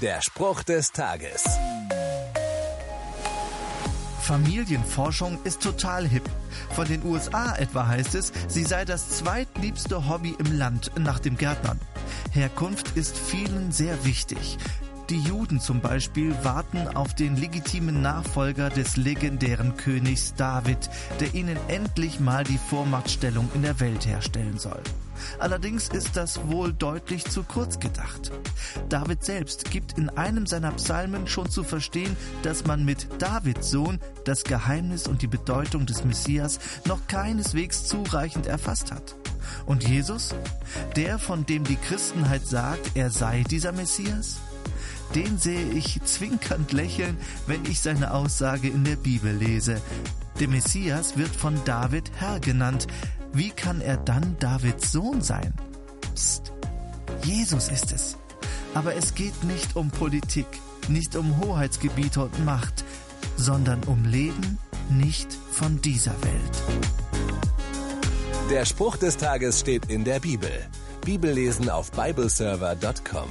Der Spruch des Tages. Familienforschung ist total hip. Von den USA etwa heißt es, sie sei das zweitliebste Hobby im Land nach dem Gärtnern. Herkunft ist vielen sehr wichtig. Die Juden zum Beispiel warten auf den legitimen Nachfolger des legendären Königs David, der ihnen endlich mal die Vormachtstellung in der Welt herstellen soll. Allerdings ist das wohl deutlich zu kurz gedacht. David selbst gibt in einem seiner Psalmen schon zu verstehen, dass man mit Davids Sohn das Geheimnis und die Bedeutung des Messias noch keineswegs zureichend erfasst hat. Und Jesus? Der, von dem die Christenheit sagt, er sei dieser Messias? Den sehe ich zwinkernd lächeln, wenn ich seine Aussage in der Bibel lese. Der Messias wird von David Herr genannt. Wie kann er dann Davids Sohn sein? Psst. Jesus ist es. Aber es geht nicht um Politik, nicht um Hoheitsgebiete und Macht, sondern um Leben nicht von dieser Welt. Der Spruch des Tages steht in der Bibel. Bibellesen auf bibleserver.com.